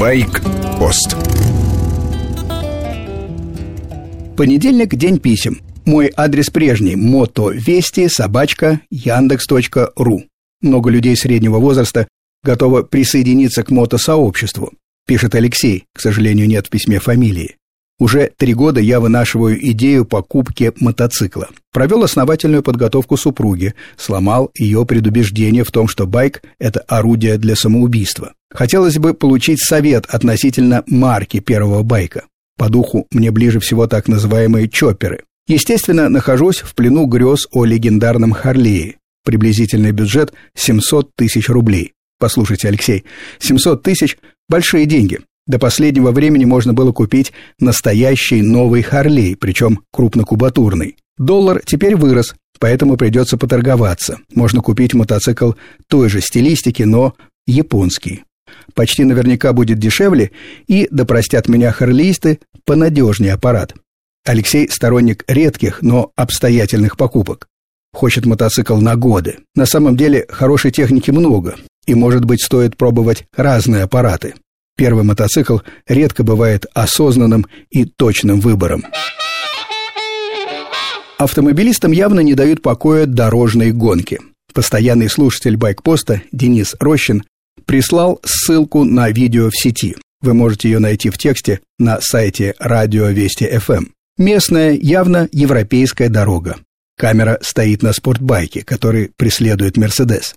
Байк-пост Понедельник – день писем. Мой адрес прежний – мотовести собачка яндекс.ру. Много людей среднего возраста готово присоединиться к мотосообществу. Пишет Алексей, к сожалению, нет в письме фамилии. Уже три года я вынашиваю идею покупки мотоцикла. Провел основательную подготовку супруги, сломал ее предубеждение в том, что байк – это орудие для самоубийства. Хотелось бы получить совет относительно марки первого байка. По духу мне ближе всего так называемые чопперы. Естественно, нахожусь в плену грез о легендарном Харлее. Приблизительный бюджет – 700 тысяч рублей. Послушайте, Алексей, 700 тысяч – большие деньги. До последнего времени можно было купить настоящий новый Харлей, причем крупнокубатурный. Доллар теперь вырос, поэтому придется поторговаться. Можно купить мотоцикл той же стилистики, но японский. Почти наверняка будет дешевле и, да простят меня харлеисты, понадежнее аппарат. Алексей – сторонник редких, но обстоятельных покупок. Хочет мотоцикл на годы. На самом деле хорошей техники много, и, может быть, стоит пробовать разные аппараты. Первый мотоцикл редко бывает осознанным и точным выбором. Автомобилистам явно не дают покоя дорожные гонки. Постоянный слушатель байкпоста Денис Рощин прислал ссылку на видео в сети. Вы можете ее найти в тексте на сайте Радио Вести ФМ. Местная, явно европейская дорога. Камера стоит на спортбайке, который преследует Мерседес.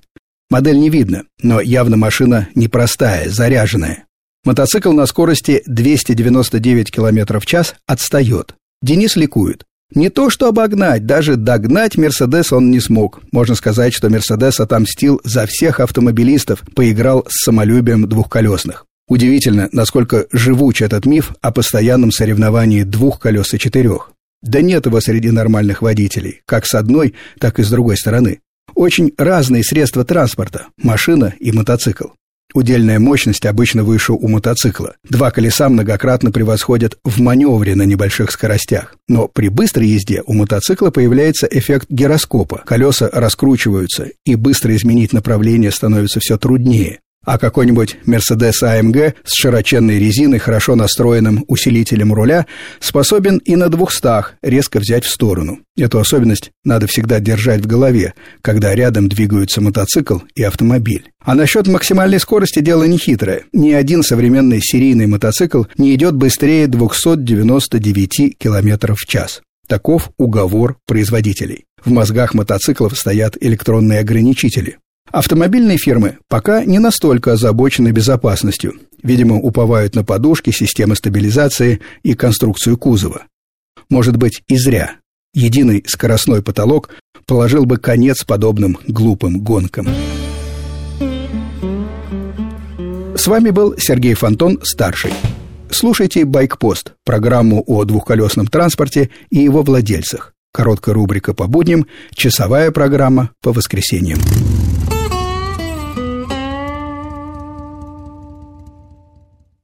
Модель не видно, но явно машина непростая, заряженная. Мотоцикл на скорости 299 км в час отстает. Денис ликует. Не то что обогнать, даже догнать «Мерседес» он не смог. Можно сказать, что «Мерседес» отомстил за всех автомобилистов, поиграл с самолюбием двухколесных. Удивительно, насколько живуч этот миф о постоянном соревновании двух колес и четырех. Да нет его среди нормальных водителей, как с одной, так и с другой стороны. Очень разные средства транспорта – машина и мотоцикл. Удельная мощность обычно выше у мотоцикла. Два колеса многократно превосходят в маневре на небольших скоростях. Но при быстрой езде у мотоцикла появляется эффект гироскопа. Колеса раскручиваются, и быстро изменить направление становится все труднее а какой-нибудь Mercedes AMG с широченной резиной, хорошо настроенным усилителем руля, способен и на двухстах резко взять в сторону. Эту особенность надо всегда держать в голове, когда рядом двигаются мотоцикл и автомобиль. А насчет максимальной скорости дело нехитрое. Ни один современный серийный мотоцикл не идет быстрее 299 км в час. Таков уговор производителей. В мозгах мотоциклов стоят электронные ограничители. Автомобильные фирмы пока не настолько озабочены безопасностью. Видимо, уповают на подушки, системы стабилизации и конструкцию кузова. Может быть, и зря. Единый скоростной потолок положил бы конец подобным глупым гонкам. С вами был Сергей Фонтон, старший. Слушайте «Байкпост» – программу о двухколесном транспорте и его владельцах. Короткая рубрика по будням, часовая программа по воскресеньям.